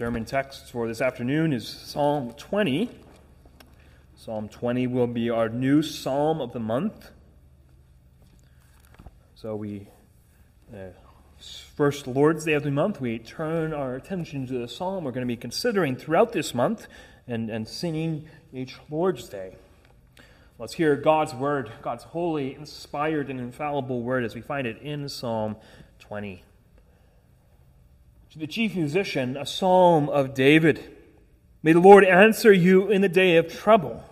sermon text for this afternoon is Psalm 20. Psalm 20 will be our new psalm of the month. So we, uh, first Lord's Day of the month, we turn our attention to the psalm we're going to be considering throughout this month and, and singing each Lord's Day. Let's hear God's word, God's holy, inspired, and infallible word as we find it in Psalm 20 to the chief musician, a psalm of David. May the Lord answer you in the day of trouble.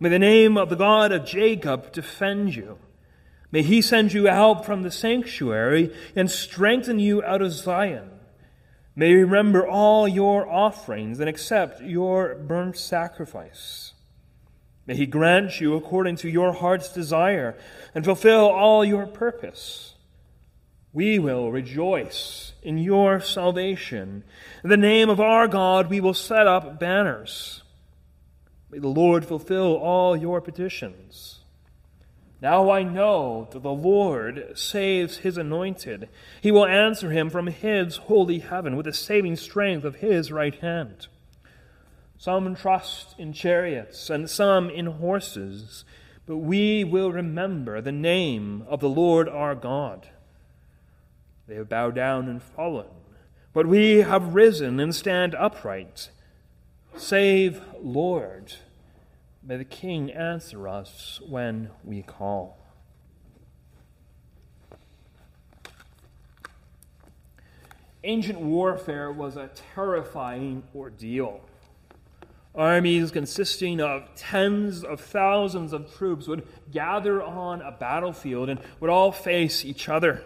May the name of the God of Jacob defend you. May he send you help from the sanctuary and strengthen you out of Zion. May he remember all your offerings and accept your burnt sacrifice. May he grant you according to your heart's desire and fulfill all your purpose. We will rejoice in your salvation. In the name of our God, we will set up banners. May the Lord fulfill all your petitions. Now I know that the Lord saves his anointed. He will answer him from his holy heaven with the saving strength of his right hand. Some trust in chariots and some in horses, but we will remember the name of the Lord our God. They have bowed down and fallen, but we have risen and stand upright. Save, Lord. May the King answer us when we call. Ancient warfare was a terrifying ordeal. Armies consisting of tens of thousands of troops would gather on a battlefield and would all face each other.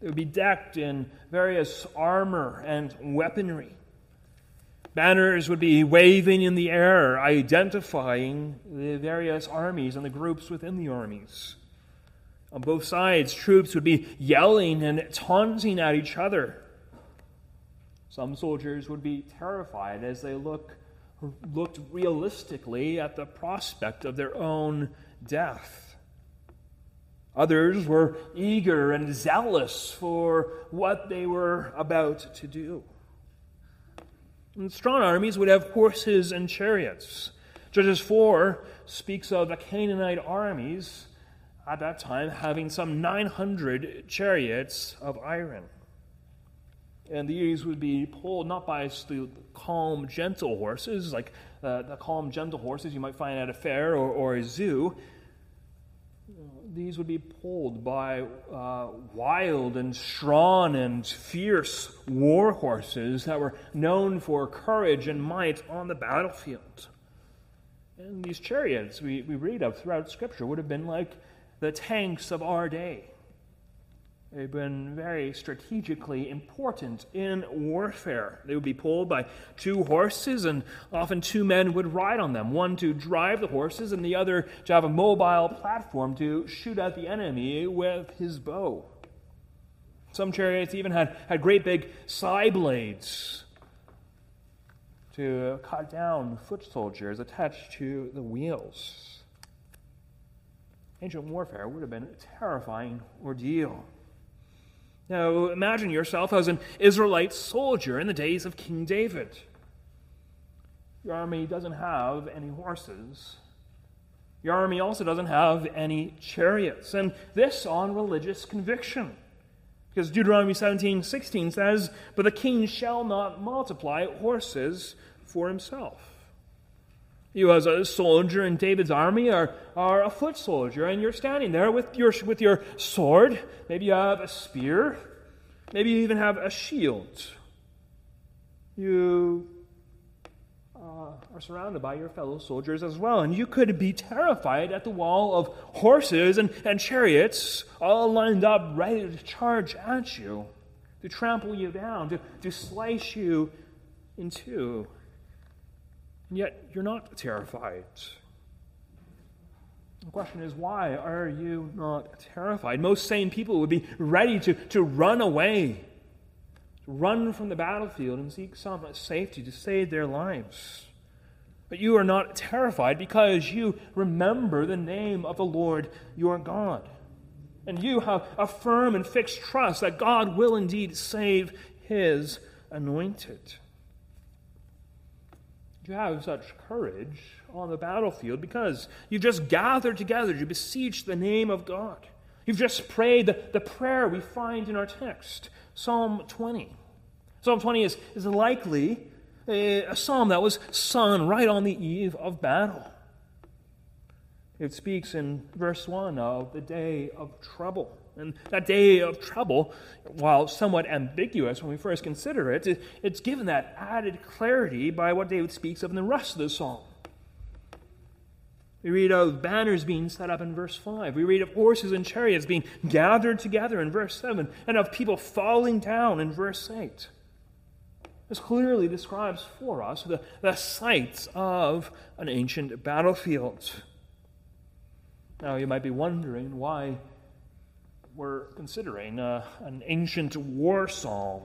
They would be decked in various armor and weaponry. Banners would be waving in the air, identifying the various armies and the groups within the armies. On both sides, troops would be yelling and taunting at each other. Some soldiers would be terrified as they look, looked realistically at the prospect of their own death. Others were eager and zealous for what they were about to do. And strong armies would have horses and chariots. Judges 4 speaks of the Canaanite armies at that time having some 900 chariots of iron. And these would be pulled not by calm, gentle horses, like uh, the calm, gentle horses you might find at a fair or, or a zoo, these would be pulled by uh, wild and strong and fierce war horses that were known for courage and might on the battlefield. And these chariots we, we read of throughout Scripture would have been like the tanks of our day. They've been very strategically important in warfare. They would be pulled by two horses, and often two men would ride on them one to drive the horses, and the other to have a mobile platform to shoot at the enemy with his bow. Some chariots even had, had great big side blades to cut down foot soldiers attached to the wheels. Ancient warfare would have been a terrifying ordeal. Now, imagine yourself as an Israelite soldier in the days of King David. Your army doesn't have any horses. Your army also doesn't have any chariots. And this on religious conviction. Because Deuteronomy 17 16 says, But the king shall not multiply horses for himself. You, as a soldier in David's army, are, are a foot soldier, and you're standing there with your, with your sword. Maybe you have a spear. Maybe you even have a shield. You uh, are surrounded by your fellow soldiers as well, and you could be terrified at the wall of horses and, and chariots all lined up, ready to charge at you, to trample you down, to, to slice you in two. And yet, you're not terrified. The question is, why are you not terrified? Most sane people would be ready to, to run away, to run from the battlefield and seek some safety to save their lives. But you are not terrified because you remember the name of the Lord your God. And you have a firm and fixed trust that God will indeed save his anointed. You have such courage on the battlefield because you've just gathered together to beseech the name of God. You've just prayed the, the prayer we find in our text, Psalm 20. Psalm 20 is, is likely a, a psalm that was sung right on the eve of battle. It speaks in verse 1 of the day of trouble. And that day of trouble, while somewhat ambiguous when we first consider it, it's given that added clarity by what David speaks of in the rest of the psalm. We read of banners being set up in verse 5. We read of horses and chariots being gathered together in verse 7, and of people falling down in verse 8. This clearly describes for us the, the sights of an ancient battlefield. Now, you might be wondering why we're considering uh, an ancient war psalm,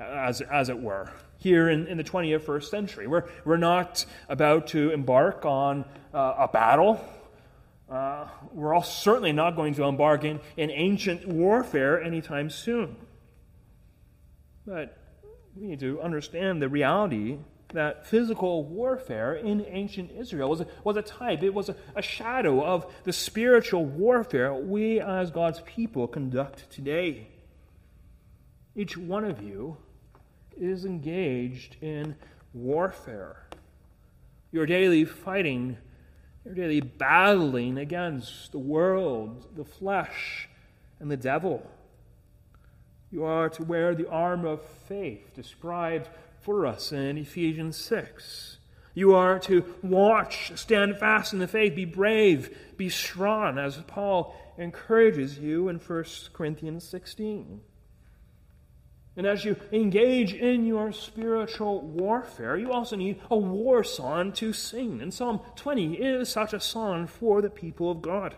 as, as it were, here in, in the 20th first century. We're, we're not about to embark on uh, a battle. Uh, we're all certainly not going to embark in, in ancient warfare anytime soon. But we need to understand the reality that physical warfare in ancient Israel was a, was a type, it was a, a shadow of the spiritual warfare we as God's people conduct today. Each one of you is engaged in warfare. Your daily fighting, your daily battling against the world, the flesh, and the devil. You are to wear the armor of faith described for us in Ephesians 6. You are to watch, stand fast in the faith, be brave, be strong, as Paul encourages you in 1 Corinthians 16. And as you engage in your spiritual warfare, you also need a war song to sing. And Psalm 20 is such a song for the people of God.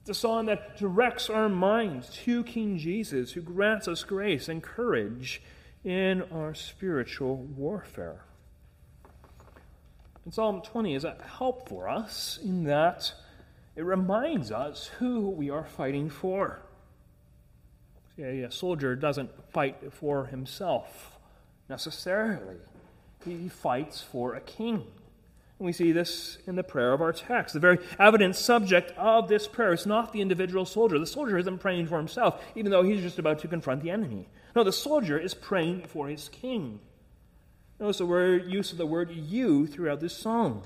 It's a song that directs our minds to King Jesus, who grants us grace and courage in our spiritual warfare. And Psalm 20 is a help for us in that it reminds us who we are fighting for. A soldier doesn't fight for himself necessarily, he fights for a king. And we see this in the prayer of our text. The very evident subject of this prayer is not the individual soldier. The soldier isn't praying for himself, even though he's just about to confront the enemy. No, the soldier is praying for his king. Notice the word use of the word you throughout this psalm.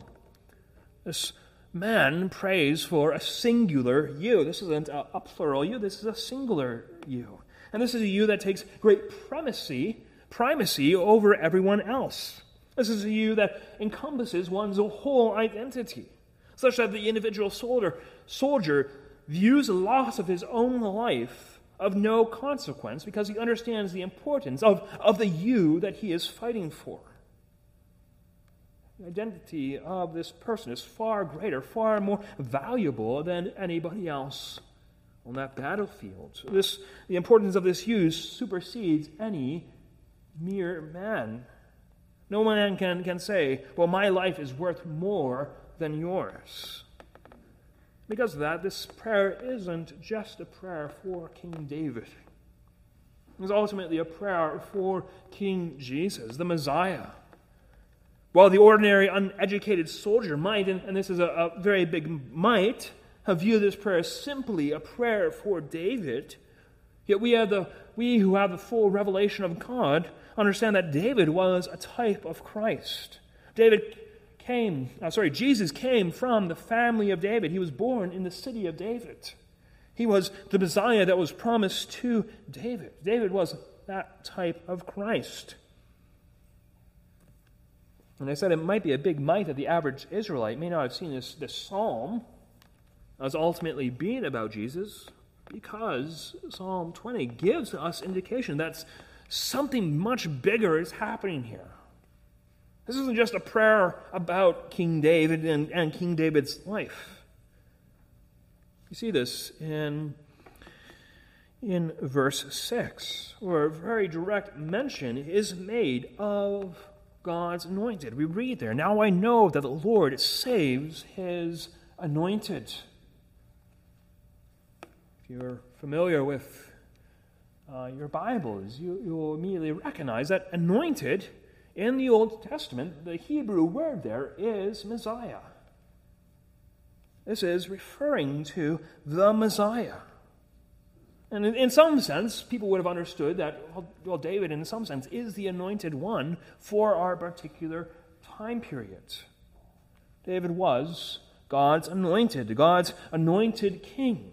This man prays for a singular you. This isn't a, a plural you, this is a singular you. And this is a you that takes great primacy, primacy over everyone else. This is a you that encompasses one's whole identity, such that the individual soldier, soldier views the loss of his own life of no consequence because he understands the importance of, of the you that he is fighting for. The identity of this person is far greater, far more valuable than anybody else on that battlefield. This, the importance of this you supersedes any mere man. No man can, can say, well, my life is worth more than yours. Because of that, this prayer isn't just a prayer for King David. It's ultimately a prayer for King Jesus, the Messiah. While the ordinary uneducated soldier might, and, this is a, very big might, have viewed this prayer as simply a prayer for David, yet we, the, we who have the full revelation of God understand that David was a type of Christ. David came, uh, sorry, Jesus came from the family of David. He was born in the city of David. He was the Messiah that was promised to David. David was that type of Christ. And I said it might be a big might that the average Israelite may not have seen this, this psalm as ultimately being about Jesus, because Psalm 20 gives us indication that something much bigger is happening here. This isn't just a prayer about King David and, and King David's life. You see this in, in verse 6, where a very direct mention is made of God's anointed. We read there, Now I know that the Lord saves his anointed. If you're familiar with uh, your Bibles, you, you will immediately recognize that anointed in the Old Testament, the Hebrew word there is Messiah. This is referring to the Messiah. And in, some sense, people would have understood that, well, David, in some sense, is the anointed one for our particular time period. David was God's anointed, God's anointed king.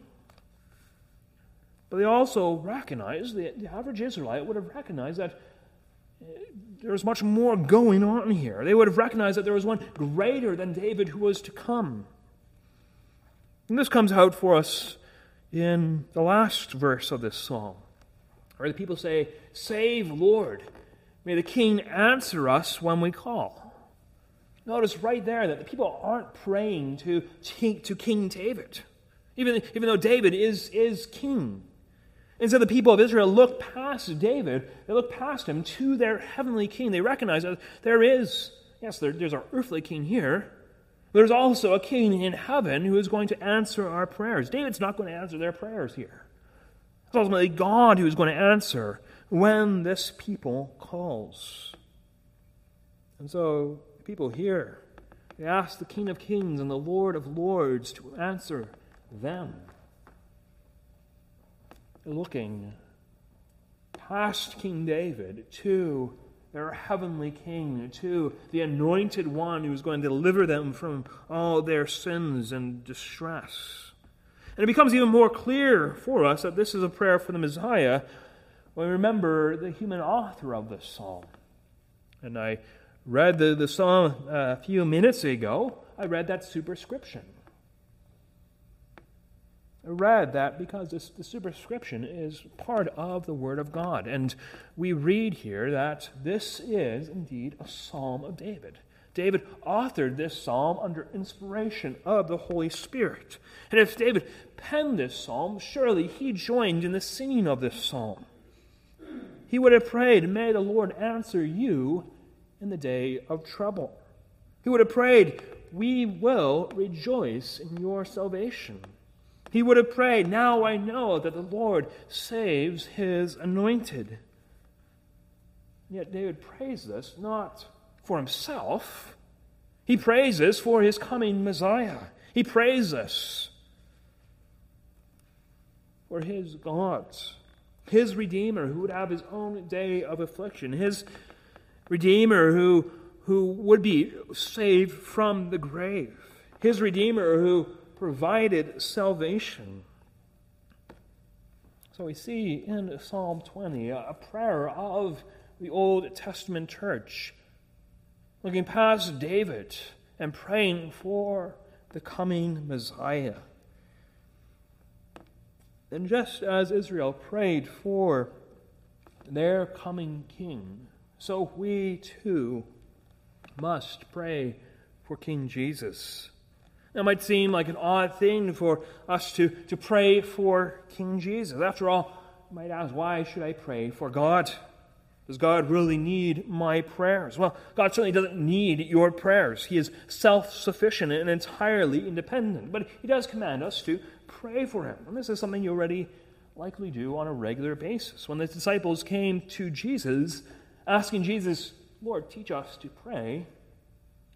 But they also recognized, the, average Israelite would have recognized that there was much more going on here. They would have recognized that there was one greater than David who was to come. And this comes out for us in the last verse of this psalm, where the people say, Save, Lord. May the king answer us when we call. Notice right there that the people aren't praying to, to King David, even, even though David is, is king. Instead, the people of Israel look past David, they look past him to their heavenly king. They recognize that there is, yes, there, there's our earthly king here, there's also a king in heaven who is going to answer our prayers. David's not going to answer their prayers here. It's ultimately God who is going to answer when this people calls. And so the people here, they ask the King of Kings and the Lord of Lords to answer them. Looking past King David to their heavenly King, to the anointed one who is going to deliver them from all their sins and distress. And it becomes even more clear for us that this is a prayer for the Messiah when we remember the human author of this psalm. And I read the, the psalm uh, a few minutes ago. I read that superscription. Read that because this, the superscription is part of the Word of God. And we read here that this is indeed a psalm of David. David authored this psalm under inspiration of the Holy Spirit. And if David penned this psalm, surely he joined in the singing of this psalm. He would have prayed, May the Lord answer you in the day of trouble. He would have prayed, We will rejoice in your salvation. He would have prayed, Now I know that the Lord saves his anointed. Yet David prays this not for himself, he prays this for his coming Messiah. He prays this for his God, his Redeemer who would have his own day of affliction, his Redeemer who, who would be saved from the grave, his Redeemer who provided salvation. So we see in Psalm 20 a prayer of the Old Testament church, looking past David and praying for the coming Messiah. And just as Israel prayed for their coming king, so we too must pray for King Jesus. It might seem like an odd thing for us to, to pray for King Jesus. After all, you might ask, why should I pray for God? Does God really need my prayers? Well, God certainly doesn't need your prayers. He is self sufficient and entirely independent. But He does command us to pray for Him. And this is something you already likely do on a regular basis. When the disciples came to Jesus, asking Jesus, Lord, teach us to pray,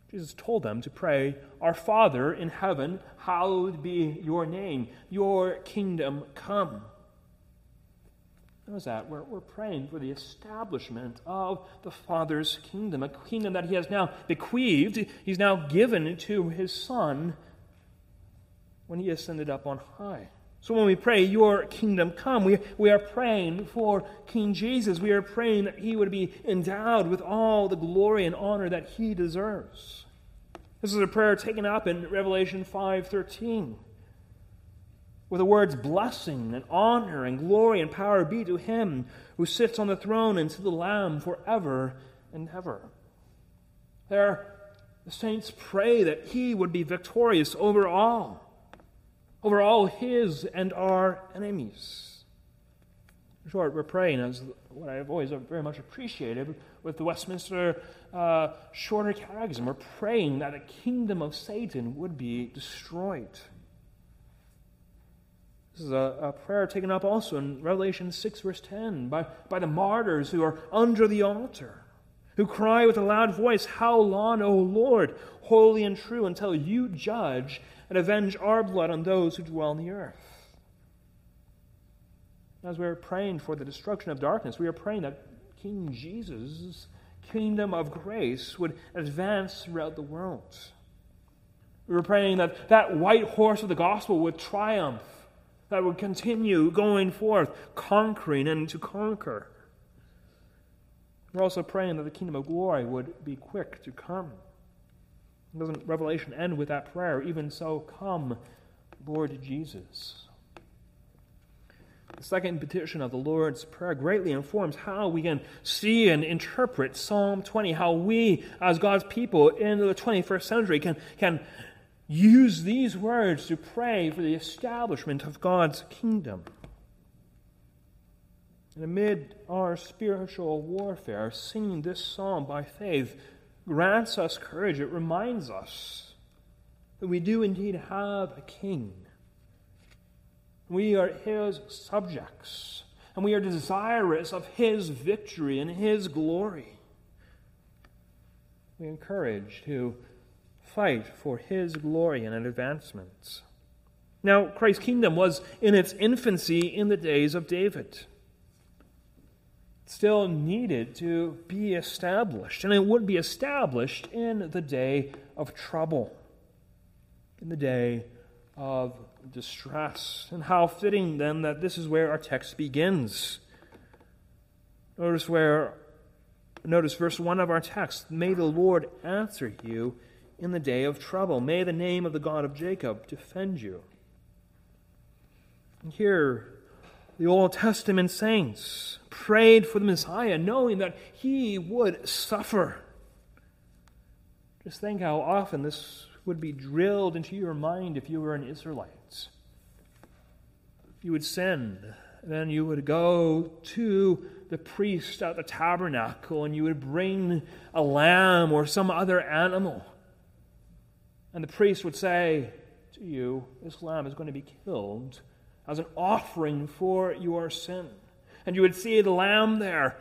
Jesus told them to pray, Our Father in heaven, hallowed be your name, your kingdom come. Notice that? We're, we're praying for the establishment of the Father's kingdom, a kingdom that He has now bequeathed, He's now given to His Son when He ascended up on high. So when we pray, Your kingdom come, we, we are praying for King Jesus. We are praying that he would be endowed with all the glory and honor that he deserves. This is a prayer taken up in Revelation 5:13. Where the words blessing and honor and glory and power be to him who sits on the throne and to the Lamb forever and ever. There, the saints pray that he would be victorious over all over all his and our enemies. In short, we're praying, as what I've always very much appreciated with the Westminster uh, Shorter Catechism, we're praying that the kingdom of Satan would be destroyed. This is a, a, prayer taken up also in Revelation 6, verse 10, by, by the martyrs who are under the altar. who cry with a loud voice, How long, O Lord, holy and true, until you judge and avenge our blood on those who dwell on the earth? As we're praying for the destruction of darkness, we are praying that King Jesus' kingdom of grace would advance throughout the world. We were praying that that white horse of the gospel would triumph, that would continue going forth, conquering and to conquer. We're also praying that the kingdom of glory would be quick to come. Doesn't Revelation end with that prayer? Even so, come, Lord Jesus. The second petition of the Lord's Prayer greatly informs how we can see and interpret Psalm 20, how we, as God's people in the 21st century, can, can use these words to pray for the establishment of God's kingdom. And amid our spiritual warfare, singing this psalm by faith grants us courage. It reminds us that we do indeed have a king. We are his subjects, and we are desirous of his victory and his glory. We are encouraged to fight for his glory and advancement. Now, Christ's kingdom was in its infancy in the days of David still needed to be established. And it would be established in the day of trouble, in the day of distress. And how fitting then that this is where our text begins. Notice where notice verse 1 of our text, may the Lord answer you in the day of trouble. May the name of the God of Jacob defend you. And here the Old Testament saints prayed for the Messiah, knowing that he would suffer. Just think how often this would be drilled into your mind if you were an Israelite. You would sin, then you would go to the priest at the tabernacle and you would bring a lamb or some other animal. And the priest would say to you, This lamb is going to be killed as an offering for your sin. And you would see the lamb there,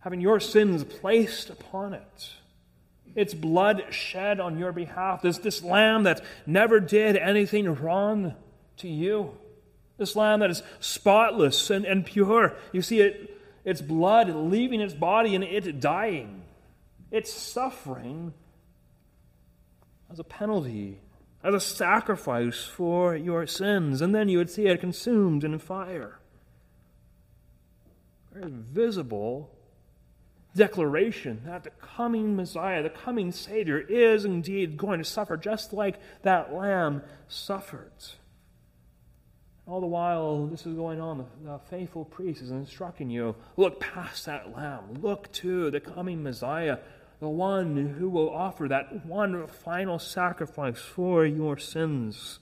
having your sins placed upon it. Its blood shed on your behalf. This, this lamb that never did anything wrong to you. This lamb that is spotless and, and pure. You see it, its blood leaving its body and it dying. It's suffering as a penalty as a sacrifice for your sins, and then you would see it consumed in fire. Very visible declaration that the coming Messiah, the coming Savior, is indeed going to suffer just like that lamb suffered. All the while this is going on, the faithful priest is instructing you look past that lamb, look to the coming Messiah the one who will offer that one final sacrifice for your sins.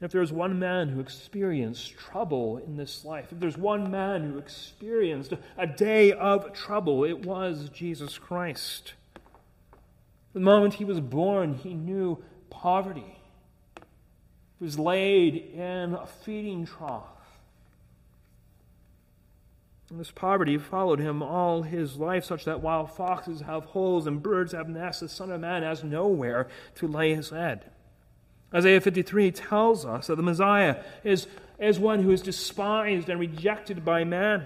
If there's one man who experienced trouble in this life, if there's one man who experienced a day of trouble, it was Jesus Christ. The moment he was born, he knew poverty. He was laid in a feeding trough. This poverty followed him all his life, such that while foxes have holes and birds have nests, the Son of Man has nowhere to lay his head. Isaiah 53 tells us that the Messiah is, is one who is despised and rejected by man,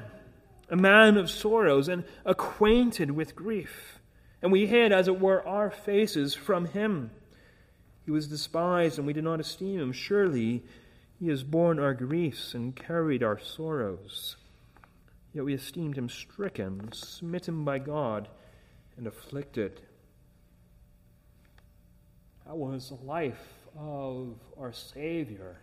a man of sorrows and acquainted with grief. And we hid, as it were, our faces from him. He was despised, and we did not esteem him. Surely he has borne our griefs and carried our sorrows. Yet we esteemed him stricken, smitten by God, and afflicted. That was the life of our Savior.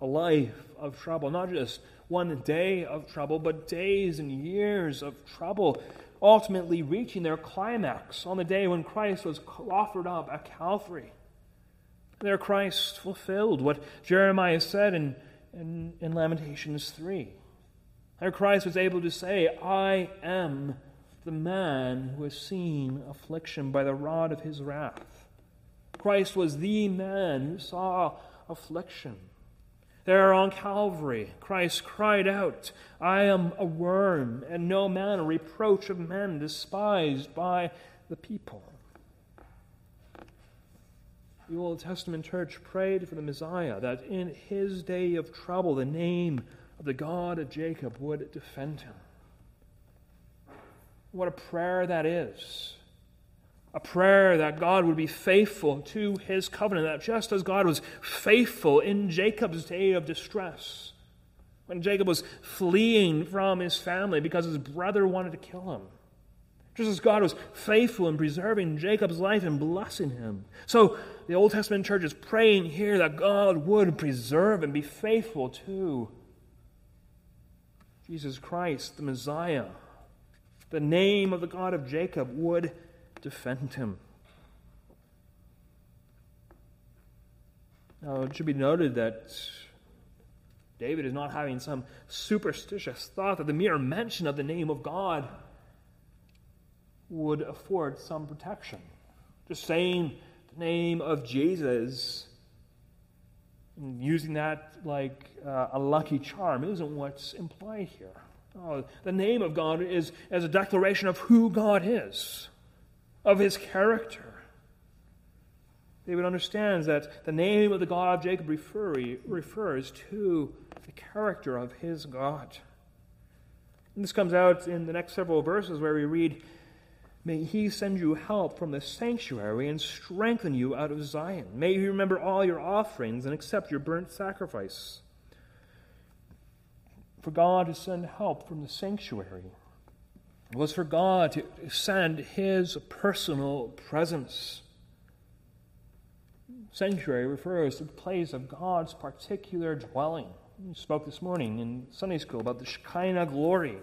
A life of trouble, not just one day of trouble, but days and years of trouble, ultimately reaching their climax on the day when Christ was offered up at Calvary. There, Christ fulfilled what Jeremiah said in, in, in Lamentations 3. How Christ was able to say, I am the man who has seen affliction by the rod of his wrath. Christ was the man who saw affliction. There on Calvary, Christ cried out, I am a worm, and no man, a reproach of men, despised by the people. The Old Testament church prayed for the Messiah that in his day of trouble, the name of the God of Jacob would defend him. What a prayer that is. A prayer that God would be faithful to his covenant, that just as God was faithful in Jacob's day of distress, when Jacob was fleeing from his family because his brother wanted to kill him, just as God was faithful in preserving Jacob's life and blessing him. So the Old Testament church is praying here that God would preserve and be faithful to Jesus Christ, the Messiah. The name of the God of Jacob would defend him. Now, it should be noted that David is not having some superstitious thought that the mere mention of the name of God would afford some protection. Just saying the name of Jesus and using that like uh, a lucky charm isn't what's implied here. Oh, the name of God is as a declaration of who God is, of his character. David understands that the name of the God of Jacob refer, refers to the character of his God. And this comes out in the next several verses where we read, May he send you help from the sanctuary and strengthen you out of Zion. May he remember all your offerings and accept your burnt sacrifice. For God to send help from the sanctuary was for God to send his personal presence. Sanctuary refers to the place of God's particular dwelling. We spoke this morning in Sunday school about the Shekinah glory.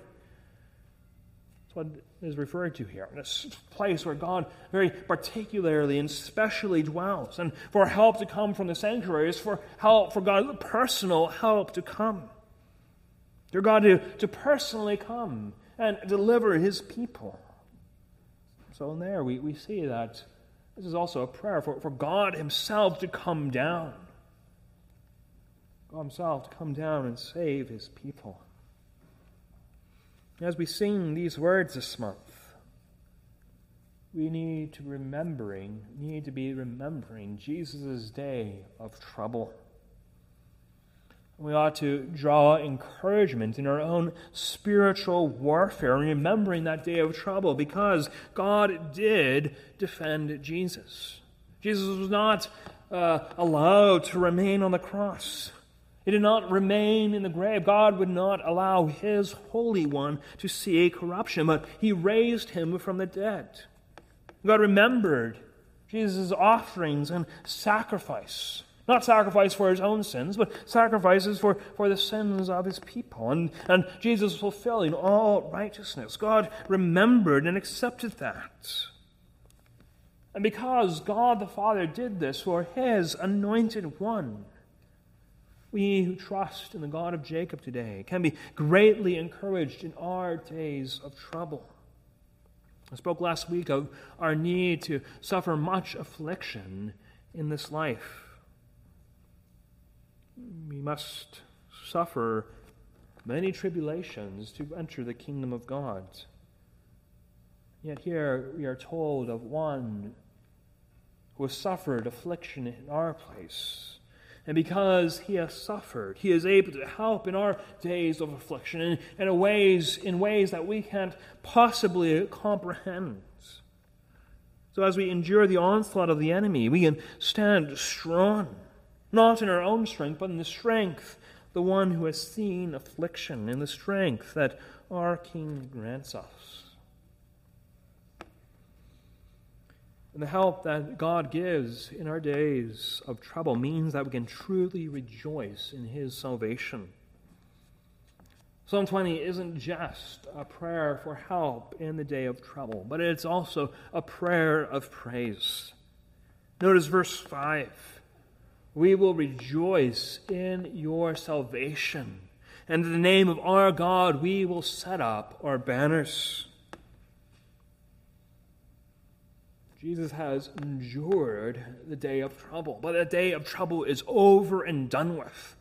What is referred to here. This place where God very particularly and specially dwells. And for help to come from the sanctuary is for help, for God, personal help to come. For God to, to personally come and deliver his people. So in there we, we see that this is also a prayer for, for God himself to come down. God himself to come down and save his people. As we sing these words this month, we need to remembering, need to be remembering Jesus' day of trouble. We ought to draw encouragement in our own spiritual warfare, remembering that day of trouble, because God did defend Jesus. Jesus was not uh, allowed to remain on the cross. He did not remain in the grave. God would not allow his Holy One to see corruption, but he raised him from the dead. God remembered Jesus' offerings and sacrifice. Not sacrifice for his own sins, but sacrifices for, for the sins of his people. And, and Jesus fulfilling all righteousness. God remembered and accepted that. And because God the Father did this for his anointed one, we who trust in the God of Jacob today can be greatly encouraged in our days of trouble. I spoke last week of our need to suffer much affliction in this life. We must suffer many tribulations to enter the kingdom of God. Yet here we are told of one who has suffered affliction in our place and because he has suffered, he is able to help in our days of affliction in ways, in ways that we can't possibly comprehend. So as we endure the onslaught of the enemy, we can stand strong, not in our own strength, but in the strength the one who has seen affliction, in the strength that our King grants us. And the help that God gives in our days of trouble means that we can truly rejoice in His salvation. Psalm 20 isn't just a prayer for help in the day of trouble, but it's also a prayer of praise. Notice verse 5 We will rejoice in your salvation, and in the name of our God we will set up our banners. Jesus has endured the day of trouble, but the day of trouble is over and done with.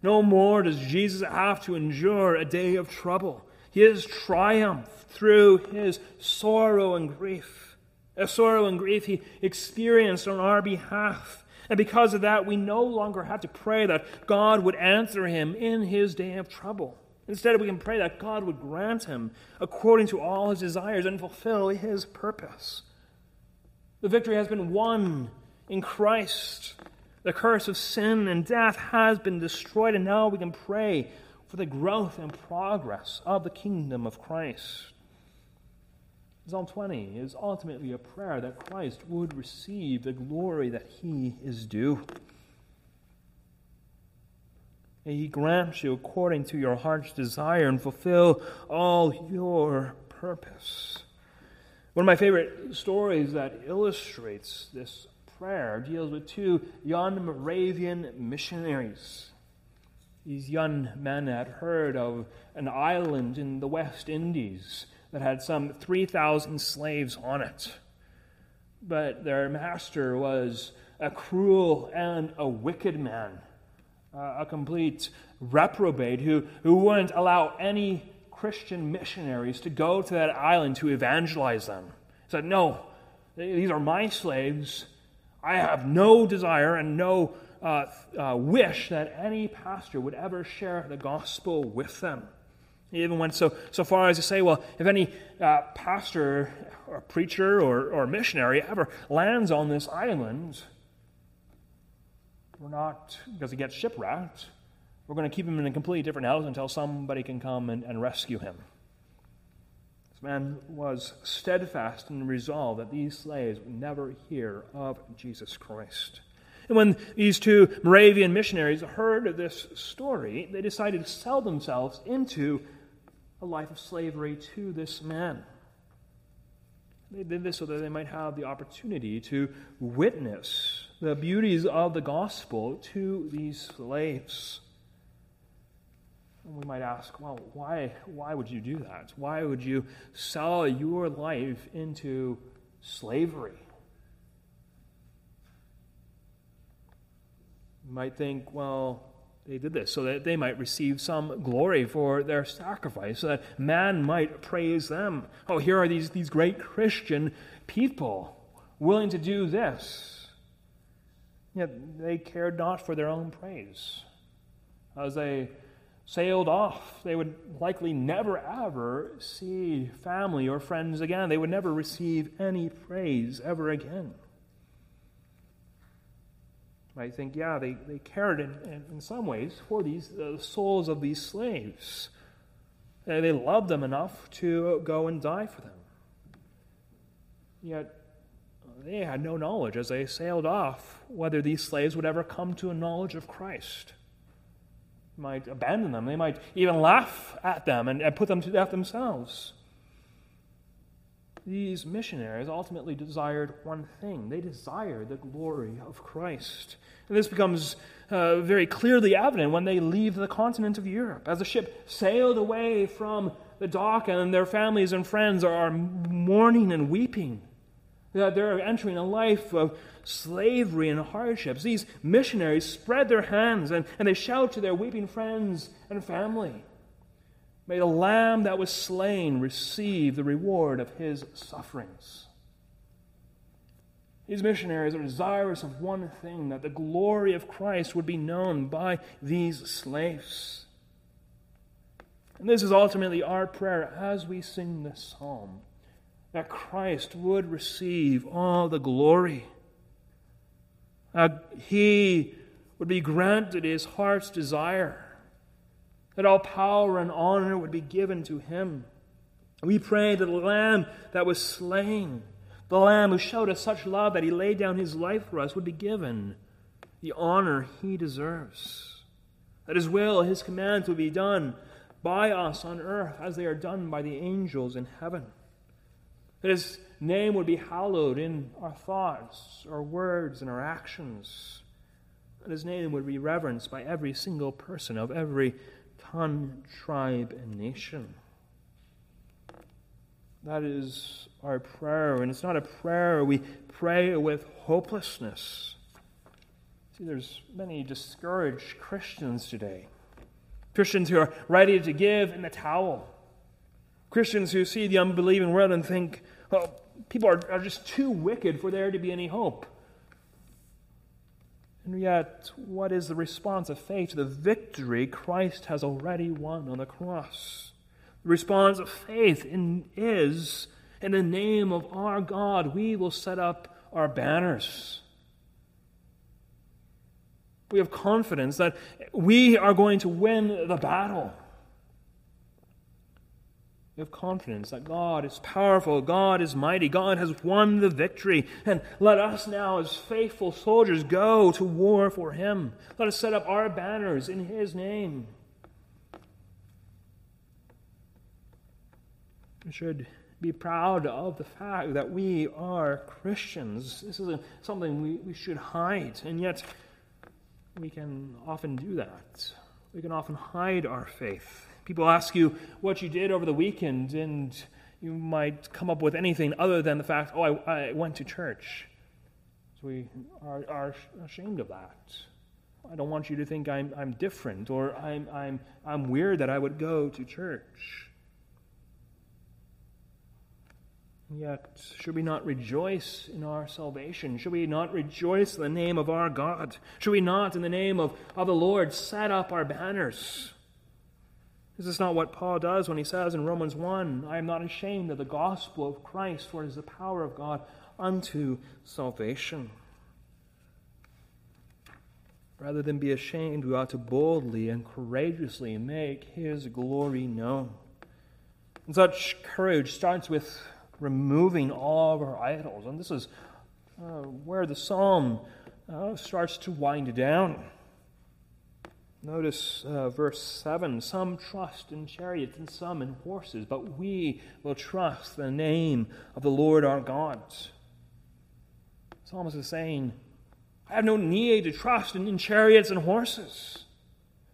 No more does Jesus have to endure a day of trouble. His triumph through his sorrow and grief. A sorrow and grief he experienced on our behalf. And because of that, we no longer have to pray that God would answer him in his day of trouble. Instead, we can pray that God would grant him according to all his desires and fulfill his purpose. The victory has been won in Christ. The curse of sin and death has been destroyed, and now we can pray for the growth and progress of the kingdom of Christ. Psalm 20 is ultimately a prayer that Christ would receive the glory that he is due. May he grant you according to your heart's desire and fulfill all your purpose. One of my favorite stories that illustrates this prayer deals with two young Moravian missionaries. These young men had heard of an island in the West Indies that had some 3,000 slaves on it. But their master was a cruel and a wicked man, a complete reprobate who, who wouldn't allow any Christian missionaries to go to that island to evangelize them. He said, No, these are my slaves. I have no desire and no uh, uh, wish that any pastor would ever share the gospel with them. He even went so, so far as to say, well, if any uh, pastor or preacher or, or missionary ever lands on this island, we're not, because he gets shipwrecked, we're going to keep him in a completely different house until somebody can come and, and rescue him. This man was steadfast and resolved that these slaves would never hear of Jesus Christ. And when these two Moravian missionaries heard this story, they decided to sell themselves into a life of slavery to this man. They did this so that they might have the opportunity to witness the beauties of the gospel to these slaves. And we might ask, well, why, why would you do that? Why would you sell your life into slavery? You might think, well, they did this so that they might receive some glory for their sacrifice, so that man might praise them. Oh, here are these, these great Christian people willing to do this. Yet they cared not for their own praise. As they sailed off, they would likely never ever see family or friends again. They would never receive any praise ever again might think, yeah, they, they cared in, in, in some ways for these souls of these slaves. Uh, they loved them enough to go and die for them. Yet they had no knowledge as they sailed off whether these slaves would ever come to a knowledge of Christ. Might abandon them. They might even laugh at them and, and put them to death themselves these missionaries ultimately desired one thing they desired the glory of Christ. And this becomes uh, very clearly evident when they leave the continent of Europe. As the ship sailed away from the dock, and their families and friends are mourning and weeping they're entering a life of slavery and hardships. These missionaries spread their hands and, and they shout to their weeping friends and family. May the lamb that was slain receive the reward of his sufferings. These missionaries are desirous of one thing that the glory of Christ would be known by these slaves. And this is ultimately our prayer as we sing this psalm that Christ would receive all the glory. That he would be granted his heart's desire that all power and honor would be given to him. We pray that the Lamb that was slain, the Lamb who showed us such love that he laid down his life for us, would be given the honor he deserves. That his will, his commands would be done by us on earth as they are done by the angels in heaven. That his name would be hallowed in our thoughts, our words, and our actions. That his name would be reverenced by every single person of every tongue, tribe, and nation. That is our prayer, and it's not a prayer we pray with hopelessness. See, there's many discouraged Christians today. Christians who are ready to give in the towel. Christians who see the unbelieving world and think, oh, people are, are just too wicked for there to be any hope. And yet, what is the response of faith to the victory Christ has already won on the cross? The response of faith in, is, in the name of our God, we will set up our banners. We have confidence that we are going to win the battle. We have confidence that God is powerful, God is mighty, God has won the victory. And let us now, as faithful soldiers, go to war for Him. Let us set up our banners in His name. We should be proud of the fact that we are Christians. This isn't something we, we should hide, and yet we can often do that. We can often hide our faith. People ask you what you did over the weekend, and you might come up with anything other than the fact, oh, I, I went to church. So we are, are ashamed of that. I don't want you to think I'm, I'm different or I'm, I'm, I'm weird that I would go to church. Yet, should we not rejoice in our salvation? Should we not rejoice in the name of our God? Should we not, in the name of, of the Lord, set up our banners? This is not what Paul does when he says in Romans 1 I am not ashamed of the gospel of Christ, for it is the power of God unto salvation. Rather than be ashamed, we ought to boldly and courageously make his glory known. And such courage starts with removing all of our idols. And this is uh, where the psalm uh, starts to wind down. Notice uh, verse 7 Some trust in chariots and some in horses, but we will trust the name of the Lord our God. Psalmist is saying, I have no need to trust in, in chariots and horses.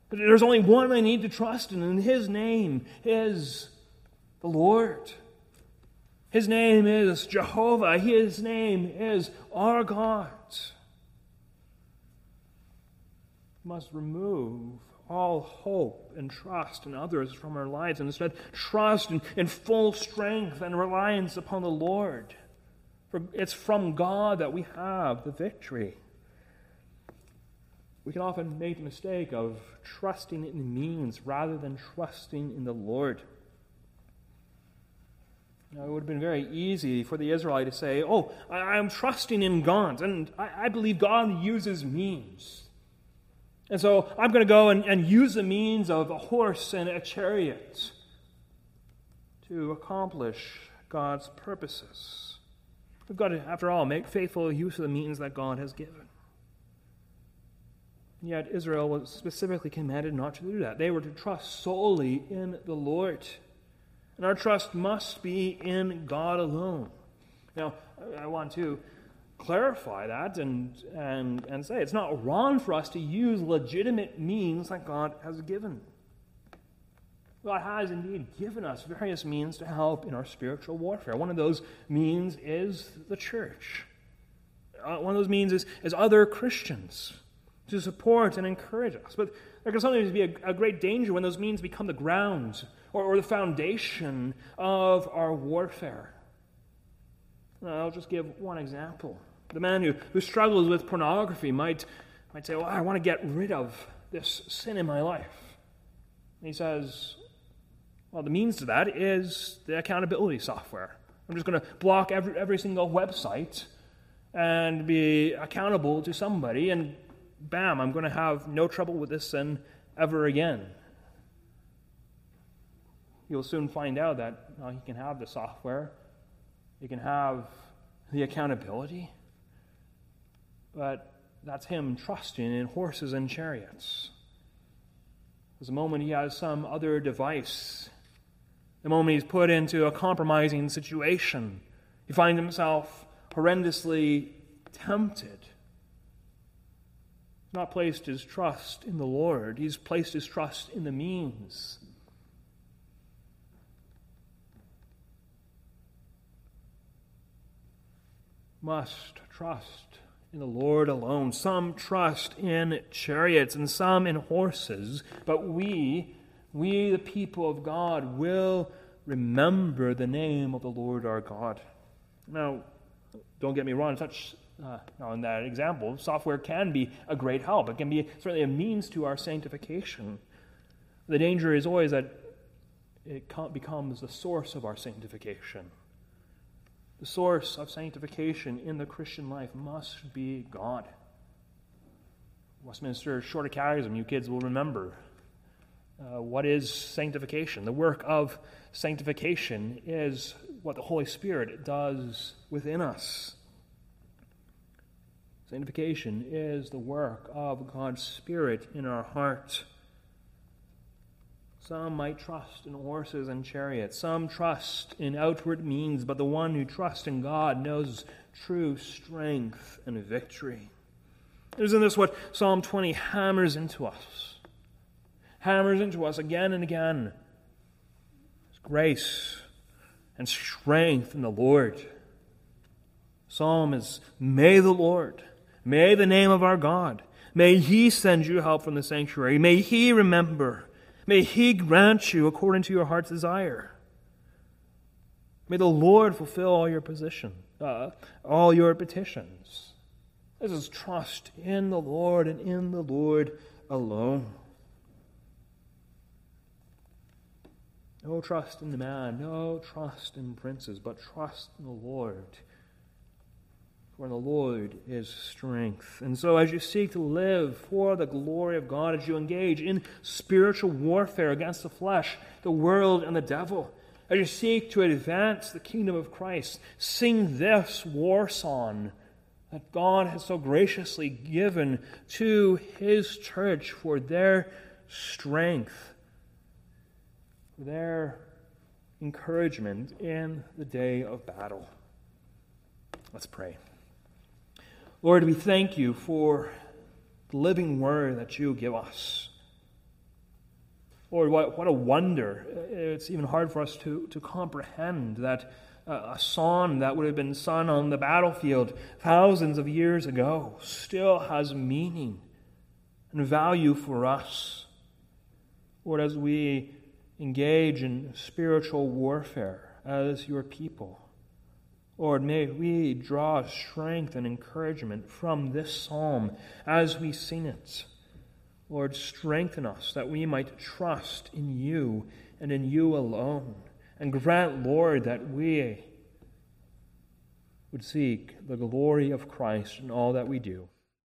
But there's only one I need to trust in, and his name is the Lord. His name is Jehovah. His name is our God. Must remove all hope and trust in others from our lives and instead trust in, in full strength and reliance upon the Lord. For it's from God that we have the victory. We can often make the mistake of trusting in means rather than trusting in the Lord. Now, it would have been very easy for the Israelite to say, Oh, I, am trusting in God, and I, I believe God uses means. And so I'm going to go and, and use the means of a horse and a chariot to accomplish God's purposes. We've got to, after all, make faithful use of the means that God has given. Yet Israel was specifically commanded not to do that. They were to trust solely in the Lord. And our trust must be in God alone. Now, I want to clarify that and, and, and say it's not wrong for us to use legitimate means that God has given. God has indeed given us various means to help in our spiritual warfare. One of those means is the church. Uh, one of those means is, is other Christians to support and encourage us. But there can sometimes be a, a great danger when those means become the grounds or, or the foundation of our warfare. I'll just give one example. The man who, who struggles with pornography might, might say, Well, I want to get rid of this sin in my life. And he says, Well, the means to that is the accountability software. I'm just going to block every, every single website and be accountable to somebody, and bam, I'm going to have no trouble with this sin ever again. You'll soon find out that he can have the software, he can have the accountability, but that's him trusting in horses and chariots. There's a moment he has some other device. The moment he's put into a compromising situation, he finds himself horrendously tempted. Not placed his trust in the Lord, he's placed his trust in the means. Must trust in the Lord alone. Some trust in chariots and some in horses, but we, we the people of God, will remember the name of the Lord our God. Now, don't get me wrong, such uh, on that example, software can be a great help. It can be certainly a means to our sanctification. The danger is always that it becomes the source of our sanctification. The source of sanctification in the Christian life must be God. Westminster Shorter Catechism, you kids will remember. Uh, what is sanctification? The work of sanctification is what the Holy Spirit does within us. Sanctification is the work of God's Spirit in our heart. Some might trust in horses and chariots. Some trust in outward means, but the one who trusts in God knows true strength and victory. Isn't this what Psalm 20 hammers into us? Hammers into us again and again. It's grace and strength in the Lord. Psalm is May the Lord, may the name of our God, may He send you help from the sanctuary, may He remember May He grant you according to your heart's desire. May the Lord fulfill all your position, uh, all your petitions. This is trust in the Lord and in the Lord alone. No trust in the man, no trust in princes, but trust in the Lord for the Lord is strength. And so, as you seek to live for the glory of God, as you engage in spiritual warfare against the flesh, the world, and the devil, as you seek to advance the kingdom of Christ, sing this war song that God has so graciously given to His church for their strength, for their encouragement in the day of battle. Let's pray. Lord, we thank you for the living word that you give us. Lord, what, what a wonder. It's even hard for us to, to comprehend that uh, a song that would have been sung on the battlefield thousands of years ago still has meaning and value for us. Lord, as we engage in spiritual warfare as your people, Lord, may we draw strength and encouragement from this psalm as we sing it. Lord, strengthen us that we might trust in you and in you alone. And grant, Lord, that we would seek the glory of Christ in all that we do.